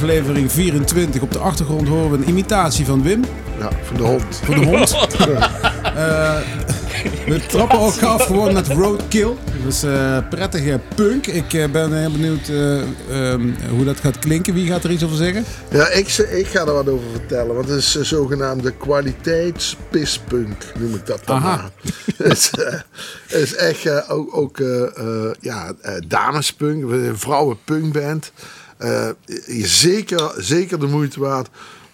aflevering 24. Op de achtergrond horen we een imitatie van Wim. Ja, van de hond. Voor de hond. Eh, we trappen ook af gewoon met Roadkill. Dus eh, prettige punk. Ik eh, ben heel benieuwd eh, ehm, hoe dat gaat klinken. Wie gaat er iets over zeggen? Ja, ik, ik ga er wat over vertellen. Want het is een zogenaamde kwaliteitspispunk, noem ik dat dan Aha. maar. het, is, het is echt ook, ook ja, eh, damespunk, een vrouwenpunkband. Eh, zeker, zeker de moeite waard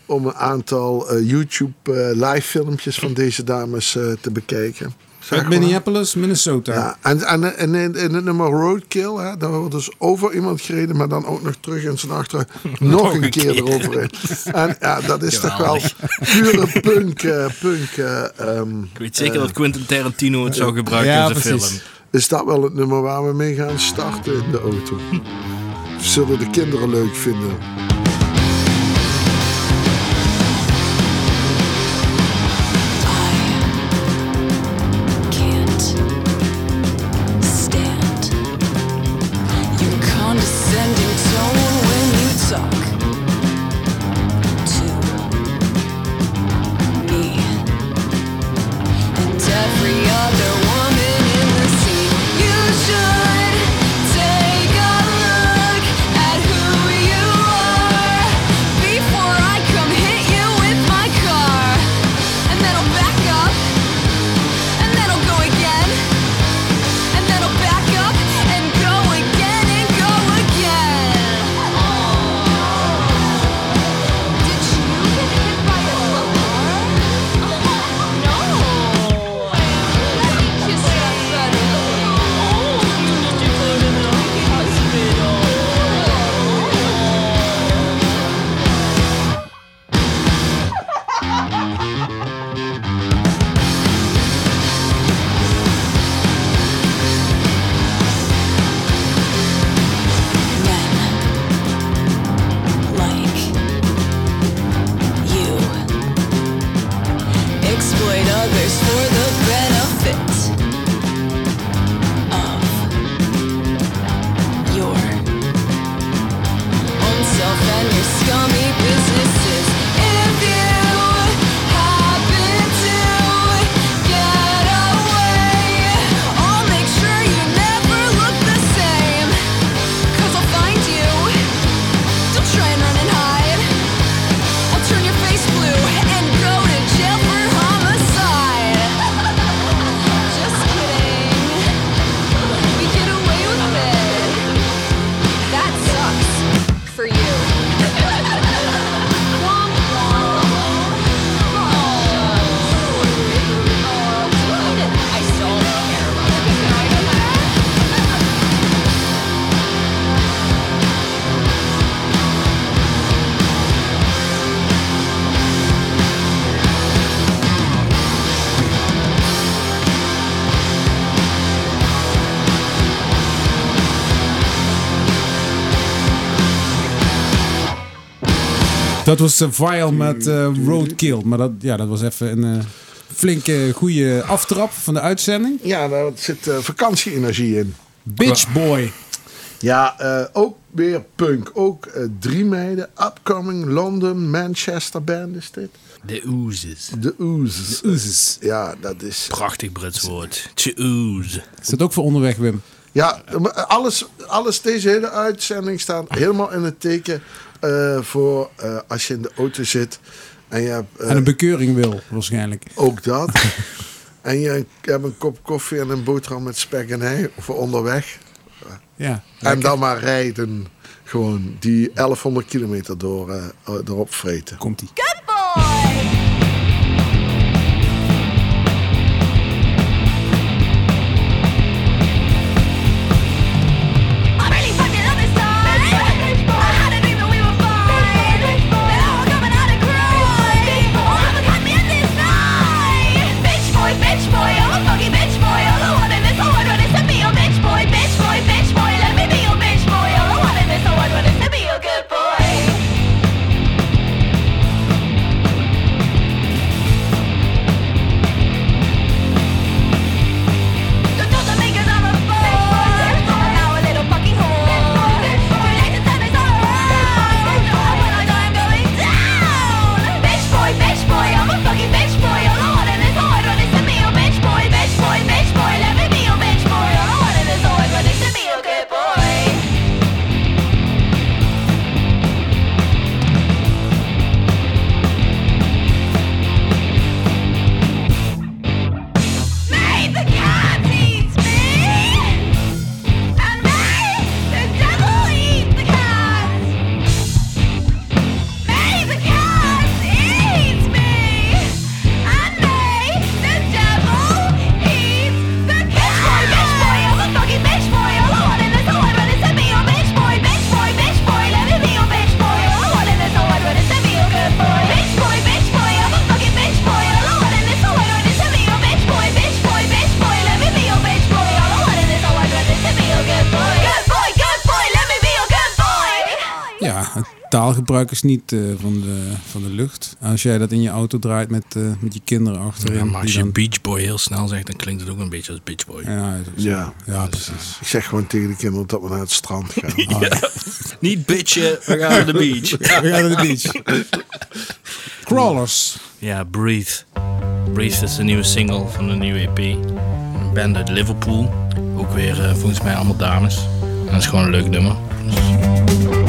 om een aantal eh, YouTube eh, live filmpjes van deze dames eh, te bekijken. Uit. Minneapolis, Minnesota. Ja, en, en, en in het nummer Roadkill, hè, daar wordt dus over iemand gereden, maar dan ook nog terug in zijn achter nog een keer eroverheen. En ja, dat is toch wel pure punk. eh, punk eh, ehm, Ik weet zeker dat Quentin Tarantino het zou gebruiken Ja, in zijn precies. film. is dat wel het nummer waar we mee gaan starten in de auto? Zullen de kinderen leuk vinden? Dat was uh, Vile met eh, Roadkill. Maar dat, ja, dat was even een eh, flinke, goede aftrap van de uitzending. Ja, daar zit eh, vakantie-energie in. Bitch Boy. Ja, eh, ook weer punk. Ook eh, drie meiden. Upcoming London, Manchester band is dit. De oozes. De Oozes. Oezes. Ja, dat is... Prachtig Brits woord. To ooze. Is dat ook voor onderweg, Wim? Ja, alles, alles, deze hele uitzending staat helemaal in het teken eh, voor eh, als je in de auto zit en je hebt eh, En een bekeuring wil, waarschijnlijk. ook dat. en je hebt een kop koffie en een boterham met spek en ei voor onderweg. Ja. En dan maar rijden. Gewoon die 1100 kilometer door, eh, erop vreten. Komt-ie. Taalgebruik is niet eh, van, de, van de lucht. Als jij dat in je auto draait met, eh, met je kinderen achterin. Ja, maar als die je dan- Beach Boy heel snel zegt, dan klinkt het ook een beetje als Beach Boy. Ja. Ja. ja, precies. Ik zeg gewoon tegen de kinderen dat we naar het strand gaan. Ja. Niet bitchen, we gaan naar de beach. We gaan naar de beach. Crawlers. Ja, Breathe. Breathe is de nieuwe single van de nieuwe EP. Een band uit Liverpool. Ook weer eh, volgens mij allemaal dames. En dat is gewoon een leuk nummer. Dus-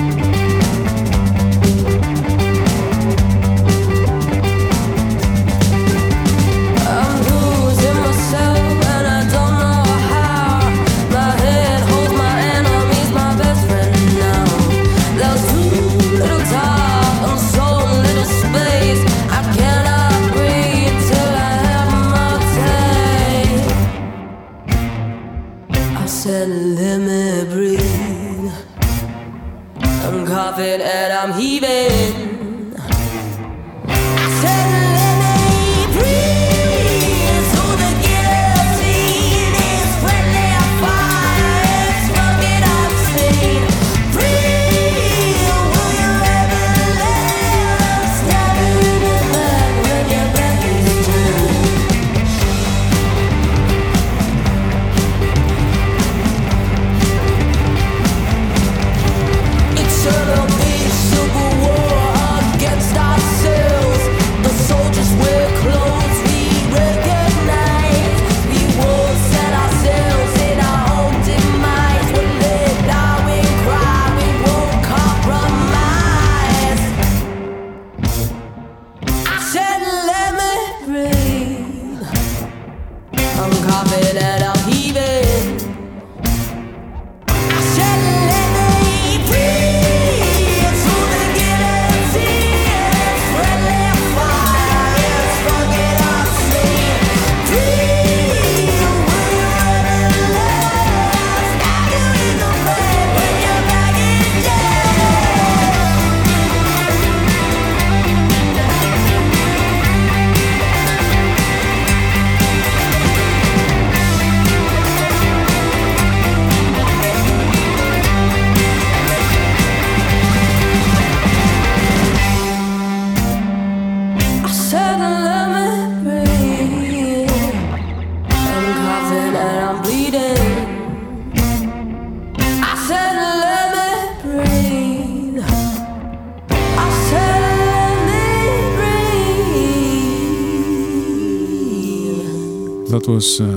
was eh,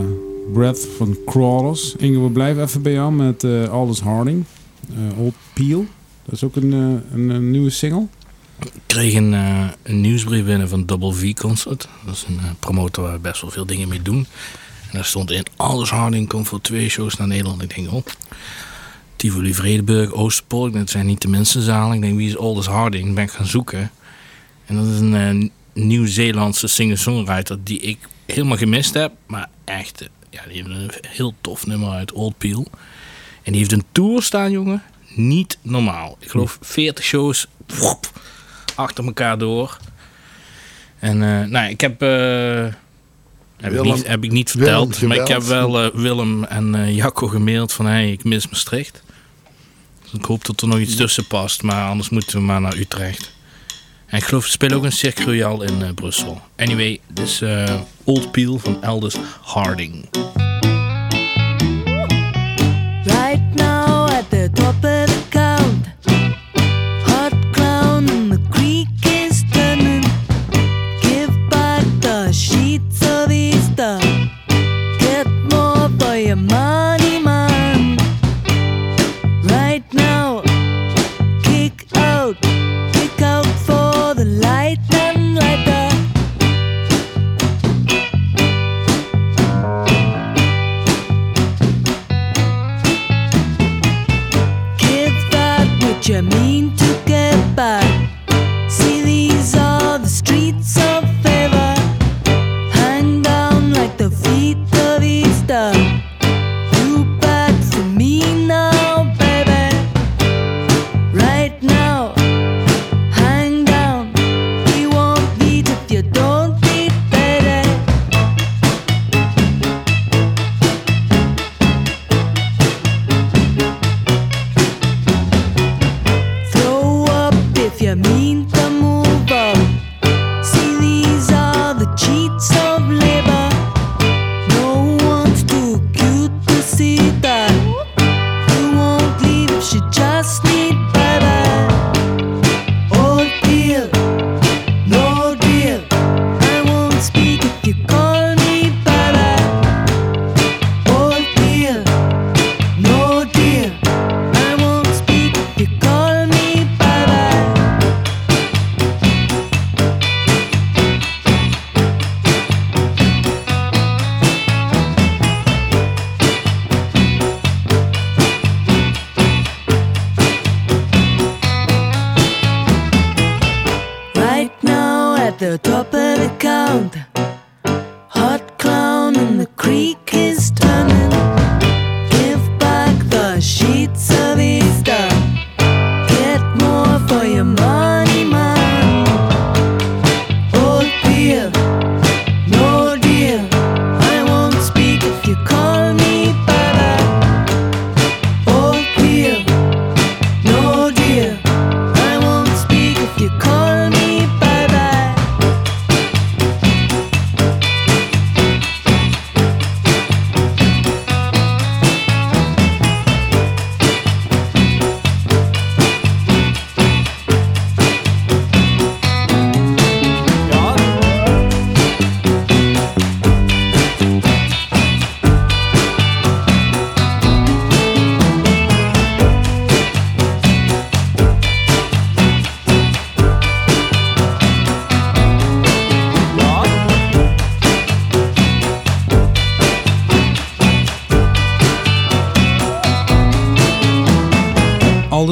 Breath van Crawlers. Inge, we blijven even bij jou met eh Aldous Harding. Eh, Old Peel. Dat is ook een, een, een nieuwe single. Ik kreeg een, een nieuwsbrief binnen van Double V Concert. Dat is een promotor waar we best wel veel dingen mee doen. En daar stond in, Aldous Harding komt voor twee shows naar Nederland. Ik denk, oh, Tivoli Vredenburg, Oosterpoort. Dat zijn niet de zalen. Ik denk, wie is Aldous Harding? Dan ben ik gaan zoeken. En dat is een eh, Nieuw-Zeelandse singer-songwriter die ik helemaal gemist heb. Maar echt, eh, ja, die heeft een heel tof nummer uit Old Peel. En die heeft een tour staan, jongen. Niet normaal. Ik geloof 40 shows woep, achter elkaar door. En eh, nou, ik heb, eh, heb, ik niet, heb ik niet verteld. Willem maar ik heb wel Willem en Jacco gemaild van hey, ik mis Maastricht. Dus ik hoop dat er nog iets tussen past. Maar anders moeten we maar naar Utrecht. En ik geloof, ze spelen ook een Cirque in eh, Brussel. Anyway, dus eh, Old Peel van Aldous Harding. Right now at the top of the count, hot crown and the creek is turning. Give back the sheets of Easter. Get more for your money,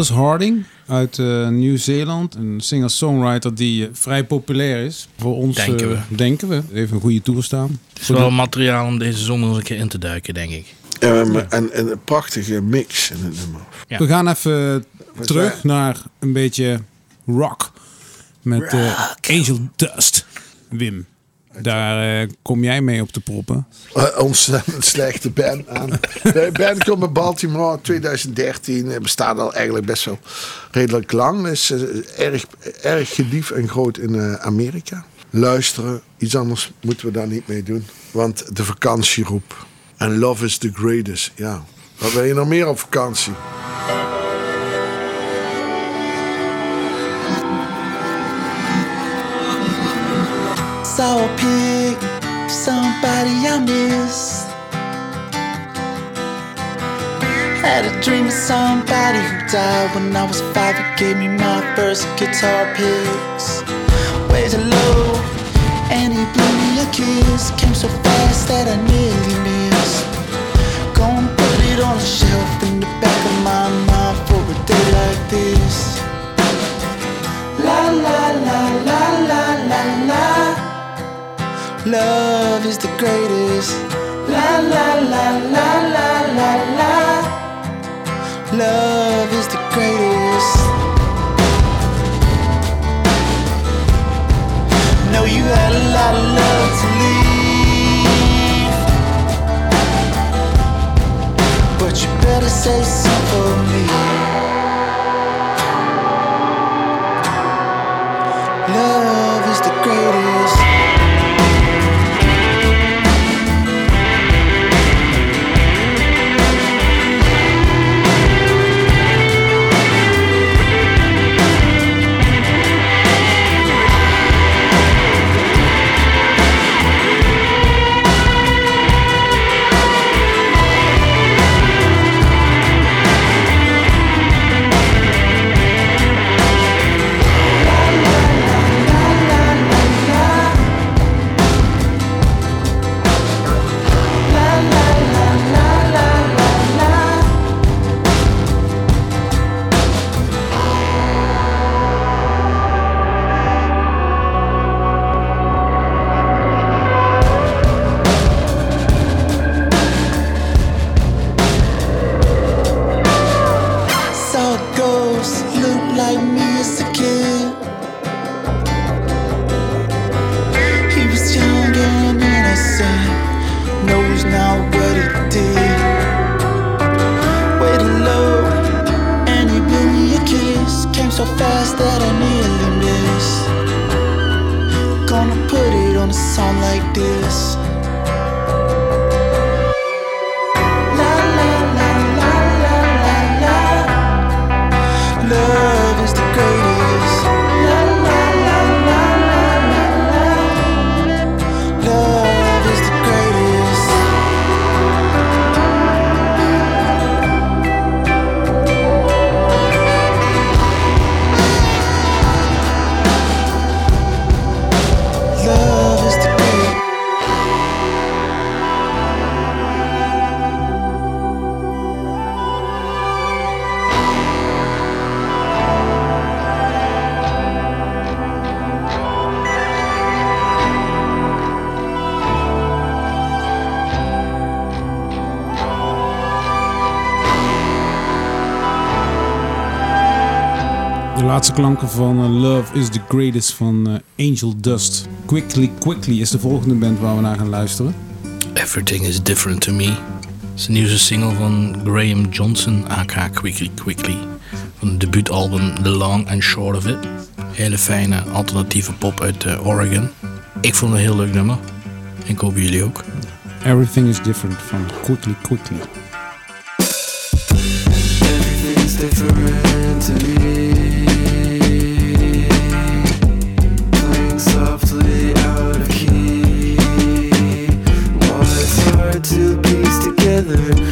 Harding uit eh, Nieuw-Zeeland. Een singer-songwriter die eh, vrij populair is. Voor ons Denken eh, we. denken we. Heeft een goede tour staan. Het is wel materiaal om deze zomer eens een keer in te duiken, denk ik. En, en een prachtige mix in het nummer. Ja. We gaan even terug wij- naar een beetje rock. Met Angel Dust. Wim, daar eh, kom jij mee op de proppen. Uh, ontzettend slechte band aan. De band komt uit Baltimore 2013. Het bestaat al eigenlijk best wel redelijk lang. Is eh, erg, erg geliefd en groot in eh, Amerika. Luisteren, iets anders moeten we daar niet mee doen. Want de vakantie roept. En love is the greatest. Ja. Wat wil je nog meer op vakantie? Saw a pig, somebody I miss. Had a dream of somebody who died when I was five. He gave me my first guitar picks. Way too low, and he blew me a kiss. Came so fast that I nearly missed. Gonna put it on the shelf in the back of my mind for a day like this. La la la la la. Love is the greatest. La la la la la la la. Love is the greatest. Know you had a lot of love to leave, but you better say some klanken van eh, Love is the Greatest van eh, Angel Dust. Quickly Quickly is de volgende band waar we naar gaan luisteren. Everything is different to me. Het is de nieuwste single van Graham Johnson, aka Quickly Quickly. Van het debuutalbum The Long and Short of It. Hele fijne alternatieve pop uit eh, Oregon. Ik vond het een heel leuk nummer. Ik hoop jullie ook. Everything is Different van Quickly Quickly. Everything's different together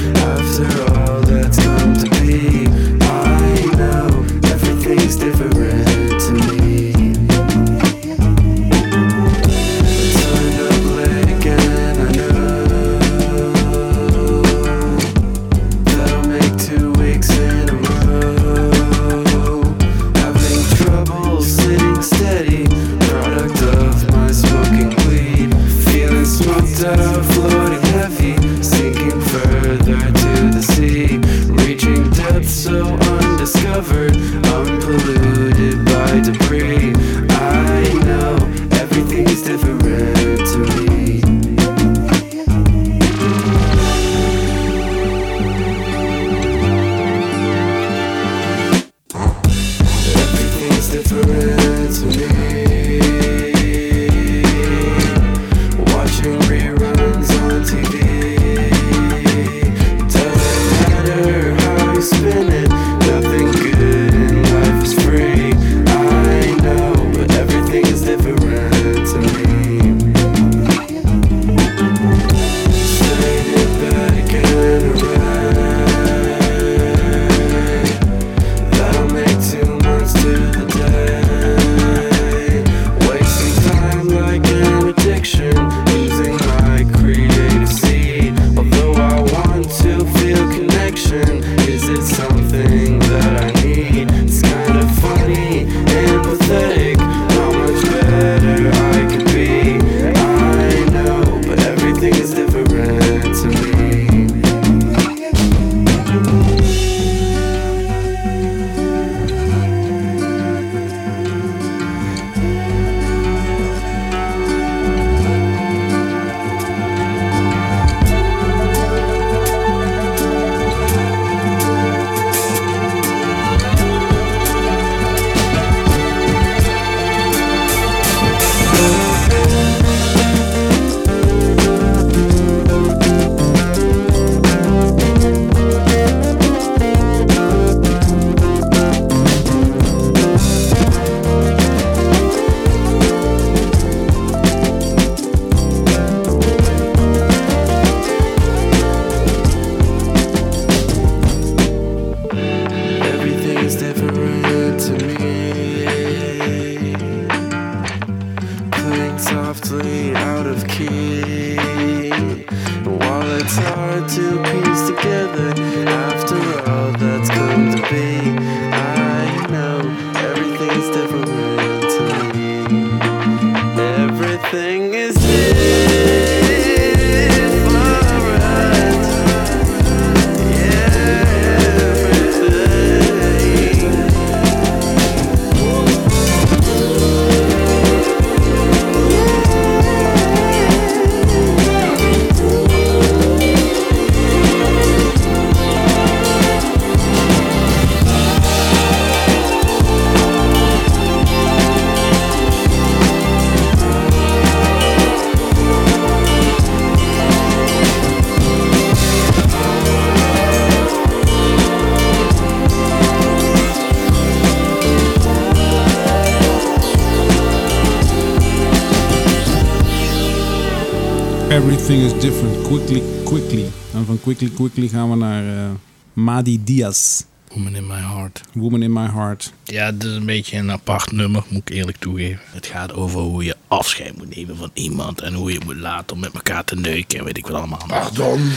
Quickly, quickly. En van quickly, quickly gaan we naar eh, Madi Diaz. Woman in my heart. Woman in my heart. Ja, het is een beetje een apart nummer, moet ik eerlijk toegeven. Het gaat over hoe je afscheid moet nemen van iemand en hoe je moet laten om met elkaar te neuken en weet ik wat allemaal. Pardon.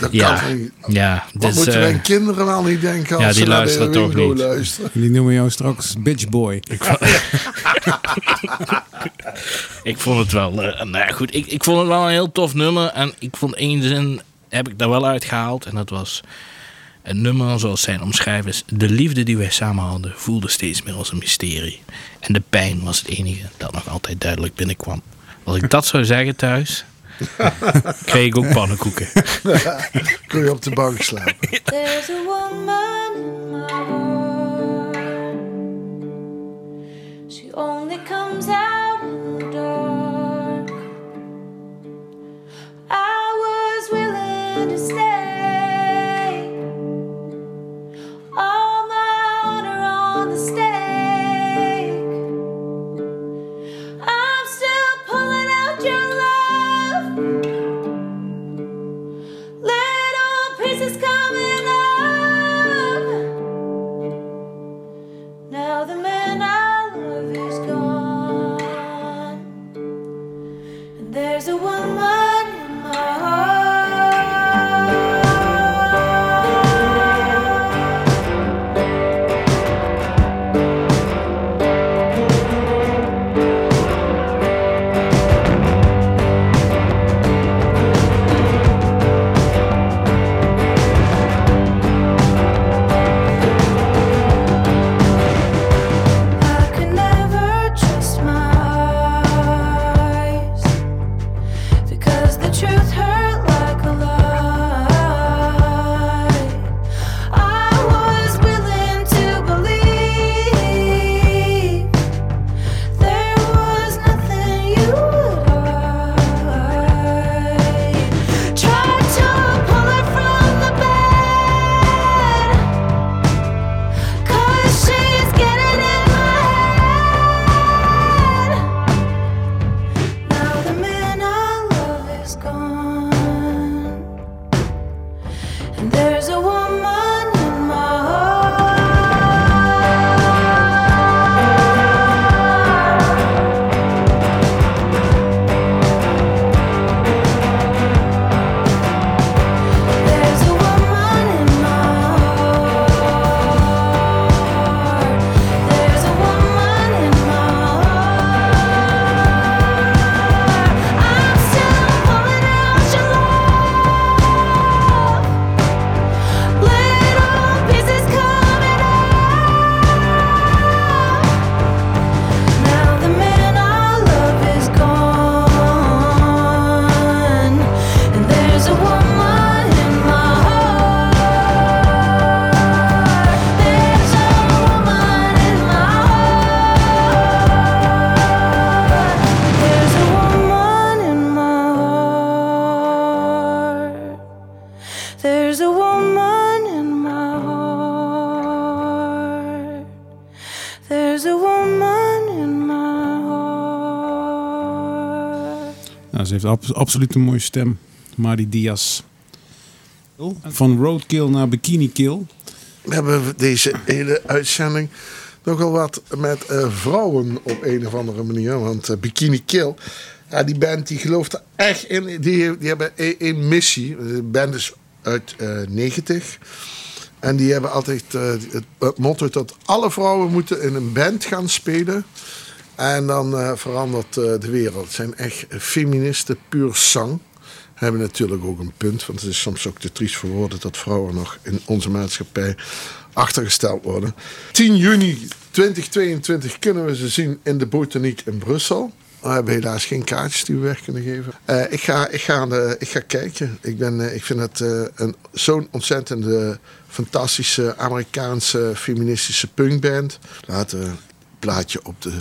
Dat Ja, kan niet. ja. Wat Dus, moeten eh, mijn kinderen wel niet denken als ja, ze die naar de luisteren toch Ringo niet. luisteren? Jullie noemen jou straks bitch boy. ik vond het wel, eh, nou ja, goed, ik, ik vond het wel een heel tof nummer en ik vond één zin heb ik daar wel uitgehaald en dat was een nummer zoals zijn omschrijven is de liefde die wij samen hadden voelde steeds meer als een mysterie en de pijn was het enige dat nog altijd duidelijk binnenkwam. Als ik dat zou zeggen thuis, kreeg ik ook pannenkoeken. Kun je op de bank slapen. There's a woman in my heart. She only comes out heeft ab- absoluut een mooie stem. Mari Diaz. Van Roadkill naar Bikini Kill. We hebben deze hele uitzending nogal wat met eh, vrouwen op een of andere manier. Want eh, Bikini Kill, ja, die band die gelooft er echt in. Die, die hebben één- één missie. De band is uit eh 90. En die hebben altijd eh, het, het motto dat alle vrouwen moeten in een band gaan spelen. En dan eh, verandert eh, de wereld. Het zijn echt feministen puur zang. Hebben natuurlijk ook een punt. Want het is soms ook te triest voor woorden dat vrouwen nog in onze maatschappij achtergesteld worden. 10 juni 2022 kunnen we ze zien in de Botaniek in Brussel. We hebben helaas geen kaartjes die we weg kunnen geven. Eh, ik, ga, ik, ga, ik ga kijken. Ik, ben, ik vind het een, zo'n ontzettende, fantastische Amerikaanse feministische punkband. Laten we het plaatje op de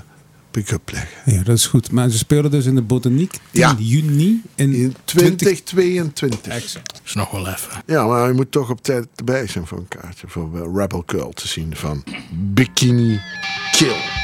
pick-up leggen. Ja, dat is goed. Maar ze spelen dus in de Botaniek 10 Ja. juni in, In 2022. Exact. is nog wel even. Ja, maar je moet toch op tijd erbij zijn voor een kaartje. Voor Rebel Girl te zien van Bikini Kill.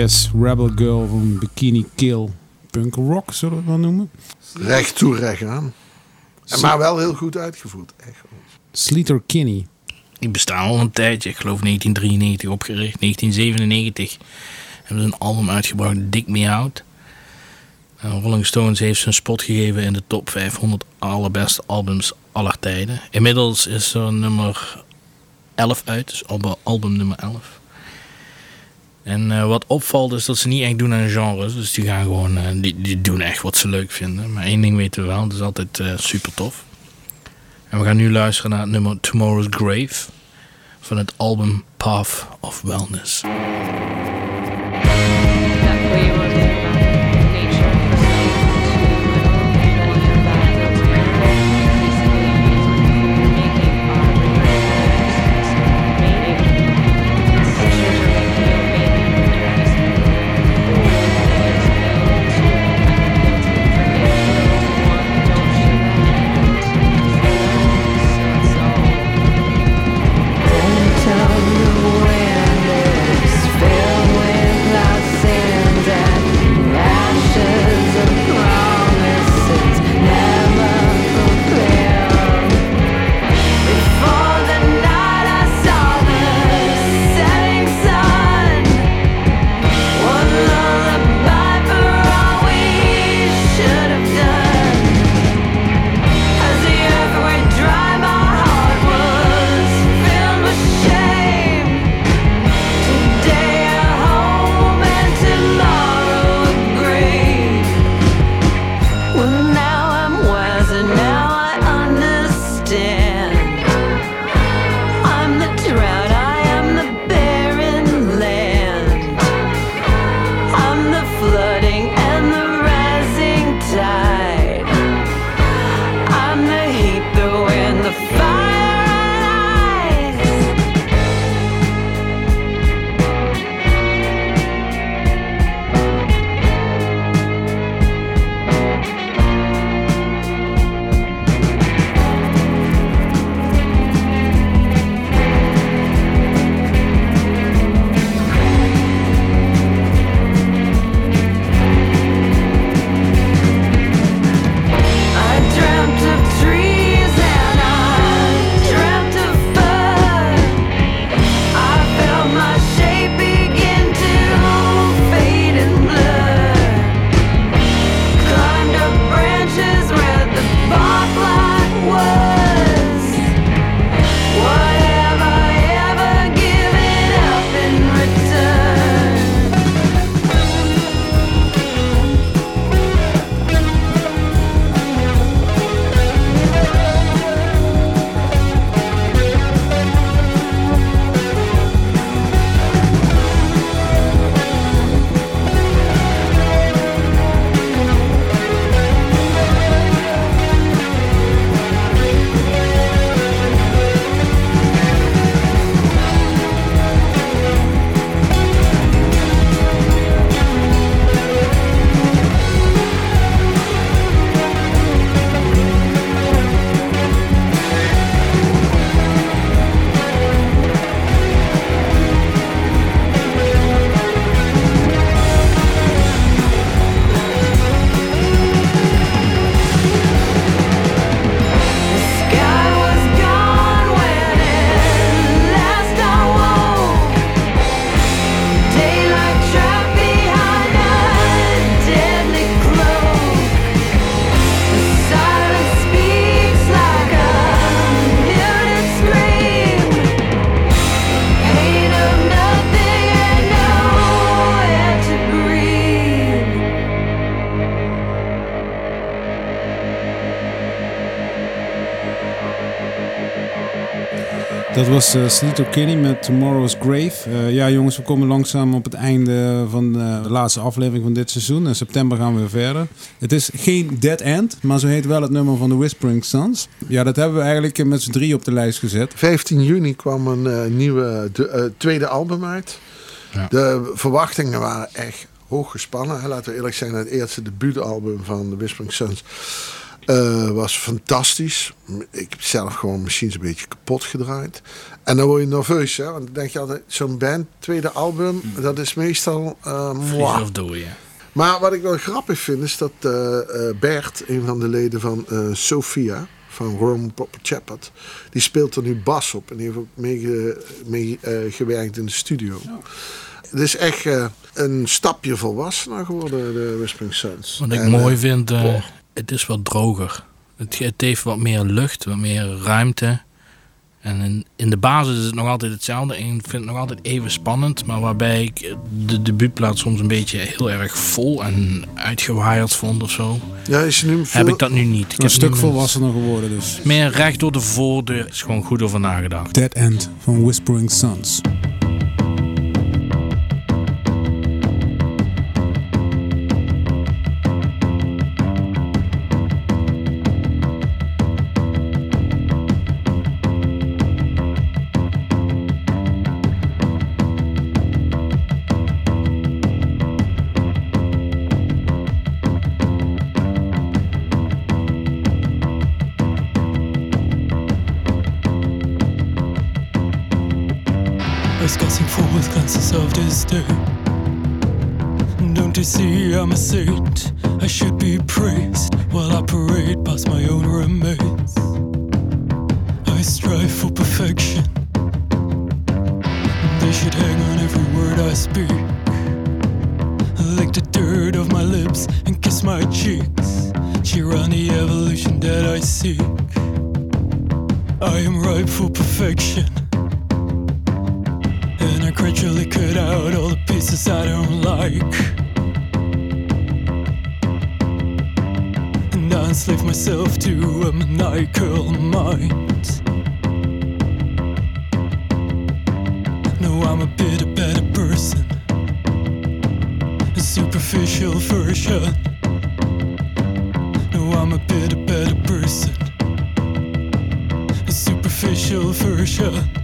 Yes, Rebel Girl van Bikini Kill. Punk rock, zullen we het wel noemen. Recht toe, recht aan. En Maar wel heel goed uitgevoerd. Echt. Sleater Kinney. Die bestaan al een tijdje. Ik geloof 1993 opgericht. 1997 hebben ze een album uitgebracht, Dig Me Out. En Rolling Stones heeft ze een spot gegeven in de top 500 allerbeste albums aller tijden. Inmiddels is er nummer 11 uit, dus album, album nummer 11. En eh, wat opvalt is dat ze niet echt doen aan genres. Dus die gaan gewoon, eh, die, die doen echt wat ze leuk vinden. Maar één ding weten we wel, het is altijd eh, super tof. En we gaan nu luisteren naar het nummer Tomorrow's Grave van het album Path of Wellness. Was uh, Sleater Kinney met Tomorrow's Grave. Eh, ja, jongens, we komen langzaam op het einde van eh, de laatste aflevering van dit seizoen. In september gaan we weer verder. Het is geen Dead End, maar zo heet wel het nummer van de Whispering Sons. Ja, dat hebben we eigenlijk met z'n drie op de lijst gezet. 15 juni kwam een eh, nieuwe de, eh, tweede album uit. Ja. De verwachtingen waren echt hoog gespannen. Laten we eerlijk zijn, het eerste debuutalbum van de Whispering Sons eh, was fantastisch. Ik heb zelf gewoon machines een beetje kapot gedraaid. En dan word je nerveus, hè? want dan denk je altijd, zo'n band, tweede album, dat is meestal... Vliegen of ja. Maar wat ik wel grappig vind is dat eh, Bert, een van de leden van Sophia, van Rome Pop Chaplet, die speelt er nu bas op en die heeft ook meegewerkt mee, gewerkt in de studio. Het is echt een stapje volwassener geworden, de Whispering Sons. Wat ik En, mooi vind. Het is wat droger. Het, heeft wat meer lucht, wat meer ruimte. En in, in de basis is het nog altijd hetzelfde. En ik vind het nog altijd even spannend. Maar waarbij ik de debuutplaat soms een beetje heel erg vol en uitgewaaid vond of zo. ja, is nu veel, Heb ik dat nu niet. Ik Een heb stuk volwassener geworden dus. Meer recht door de voordeur. is gewoon goed over nagedacht. Dead End van Whispering Sons. Like. And I enslave myself to a maniacal mind. No, I'm a bit a better person. A superficial version. No, I'm a bit a better person. A superficial version.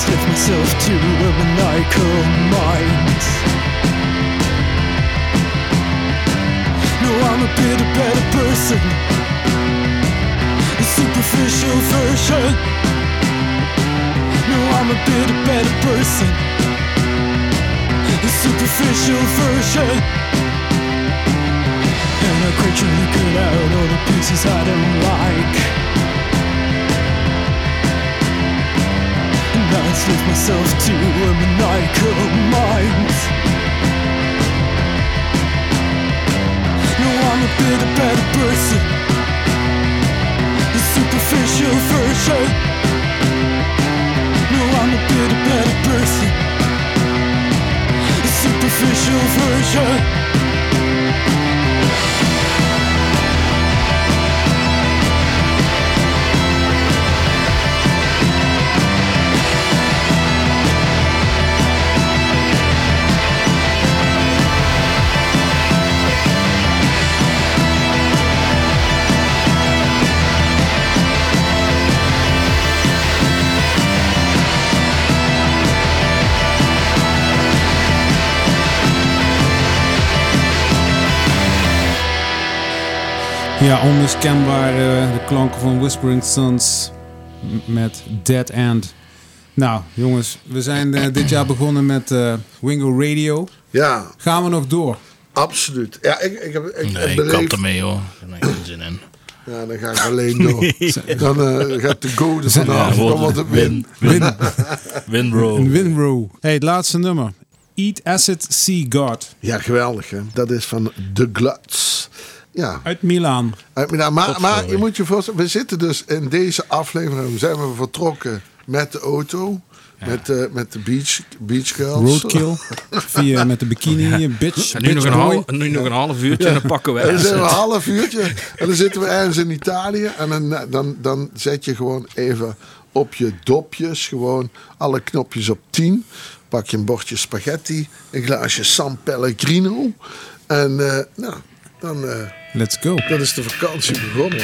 Enslave myself to a maniacal mind. No, I'm a bit a better person. A superficial version. No, I'm a bit a better person. A superficial version. And I gradually cut out all the pieces I don't like. Enslave myself to a maniacal mind. No, I'm a bit a better person. A superficial version. No, I'm a bit a better person. A superficial version. Ja, onmiskenbaar eh, de klanken van Whispering Sons met Dead End. Nou, jongens, we zijn eh, dit jaar begonnen met eh, Wingo Radio. Ja, Gaan we nog door? Absoluut. Ja, ik, ik heb ik, Nee, ik kap ermee hoor. Daar heb ik geen zin in. Ja, dan ga ik alleen door. Dan gaat de go er vanaf. Ja, dan wordt het win. Win, Winrow. Hey, het laatste nummer. Eat Acid, See God. Ja, geweldig hè. Dat is van The Gluts. Ja, Uit Milaan. uit Milaan. Maar, maar je moet je voorstellen, we zitten dus in deze aflevering, zijn we vertrokken met de auto. Met, eh, met de beach, beach girls. Roadkill. Via met de bikini. Bitch, En nu nog, bitch een boy. half, nu nog een half uurtje en dan pakken we En dan een half uurtje. En dan zitten we ergens in Italië. En dan, dan, dan zet je gewoon even op je dopjes. Gewoon alle knopjes op 10. Pak je een bordje spaghetti. Een glaasje San Pellegrino. En eh, nou, dan, eh, Let's go. dan is de vakantie begonnen.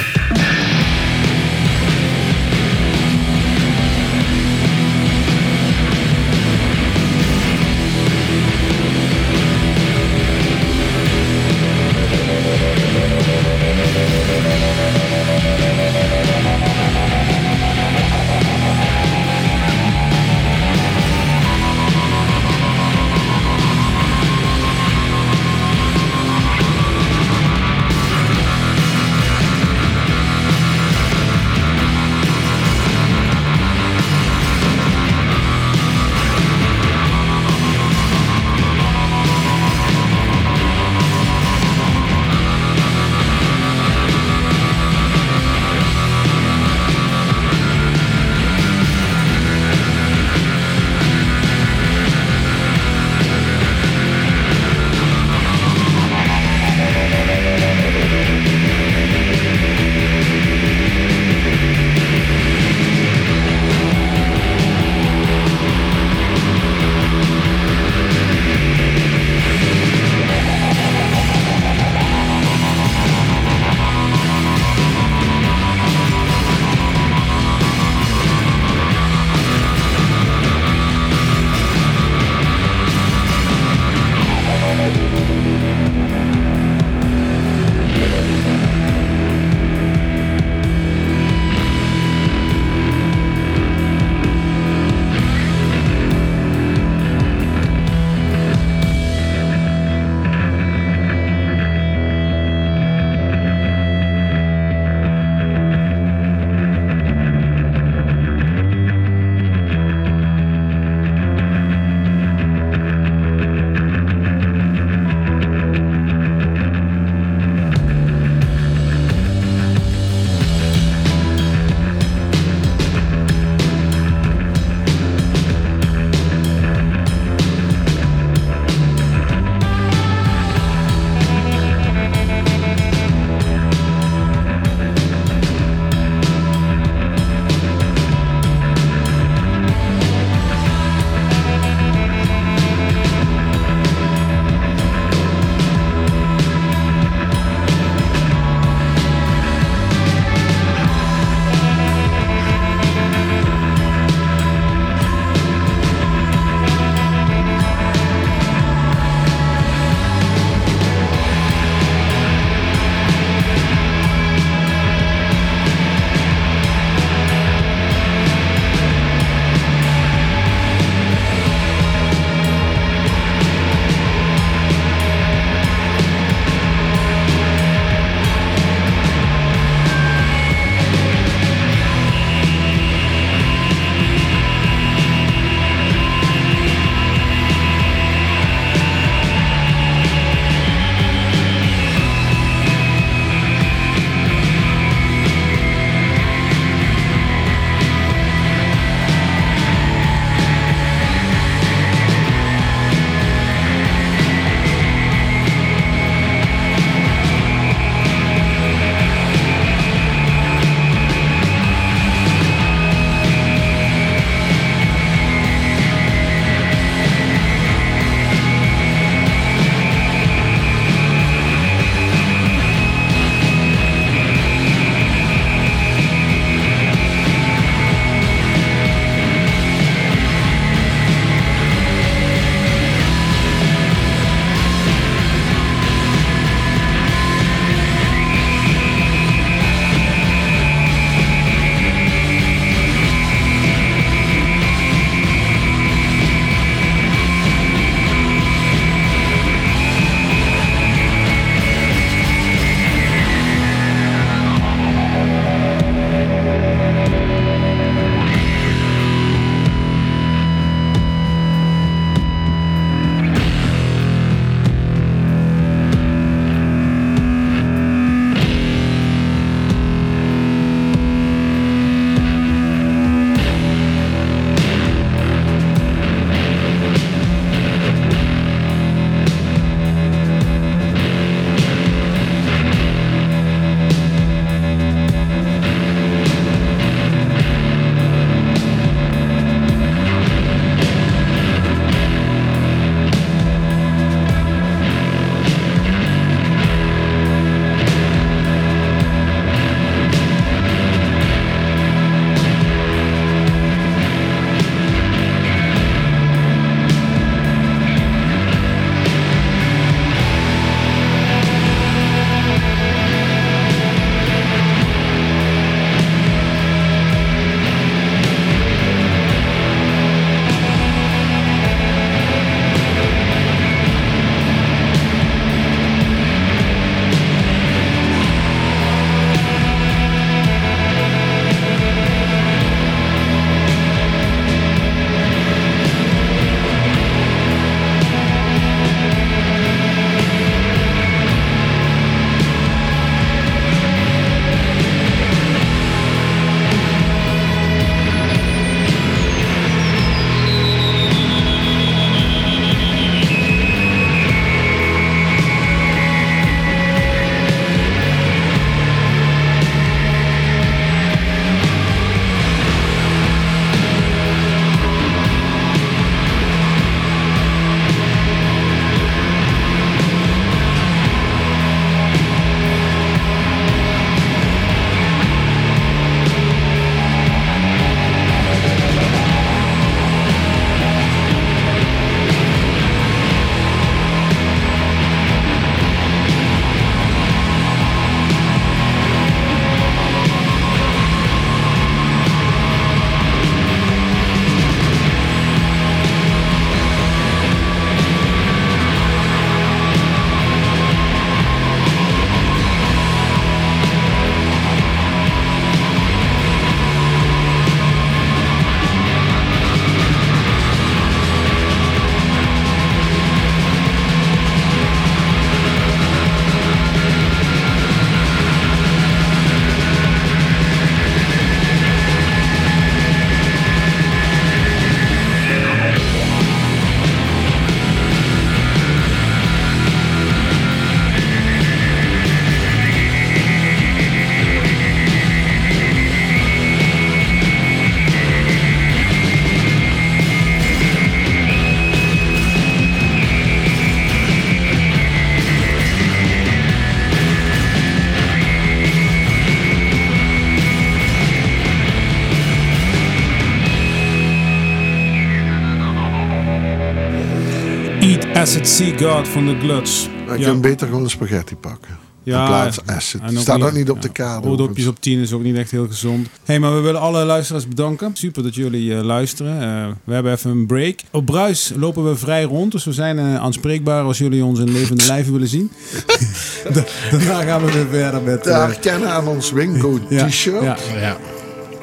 Sea God van de Gluts. Je kunt beter gewoon een spaghetti pakken. Ja, in plaats van acid. Staat niet- ook niet op ja, de kaart. Oordopjes op 10 is ook niet echt heel gezond. hey, maar we willen alle luisteraars bedanken. Super dat jullie eh, luisteren. Eh, we hebben even een break. Op Bruis lopen we vrij rond, dus we zijn eh, aanspreekbaar als jullie ons in levende lijven willen zien. Da- Daarna gaan we weer verder met... Te eh, herkennen aan ons Wingo ja, t-shirt. ja. Ja.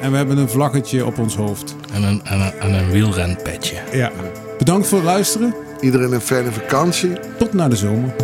En we hebben een vlaggetje op ons hoofd. En een, en een, en een wielrenpetje. Ja. Bedankt voor het luisteren. Iedereen een fijne vakantie. Tot na de zomer.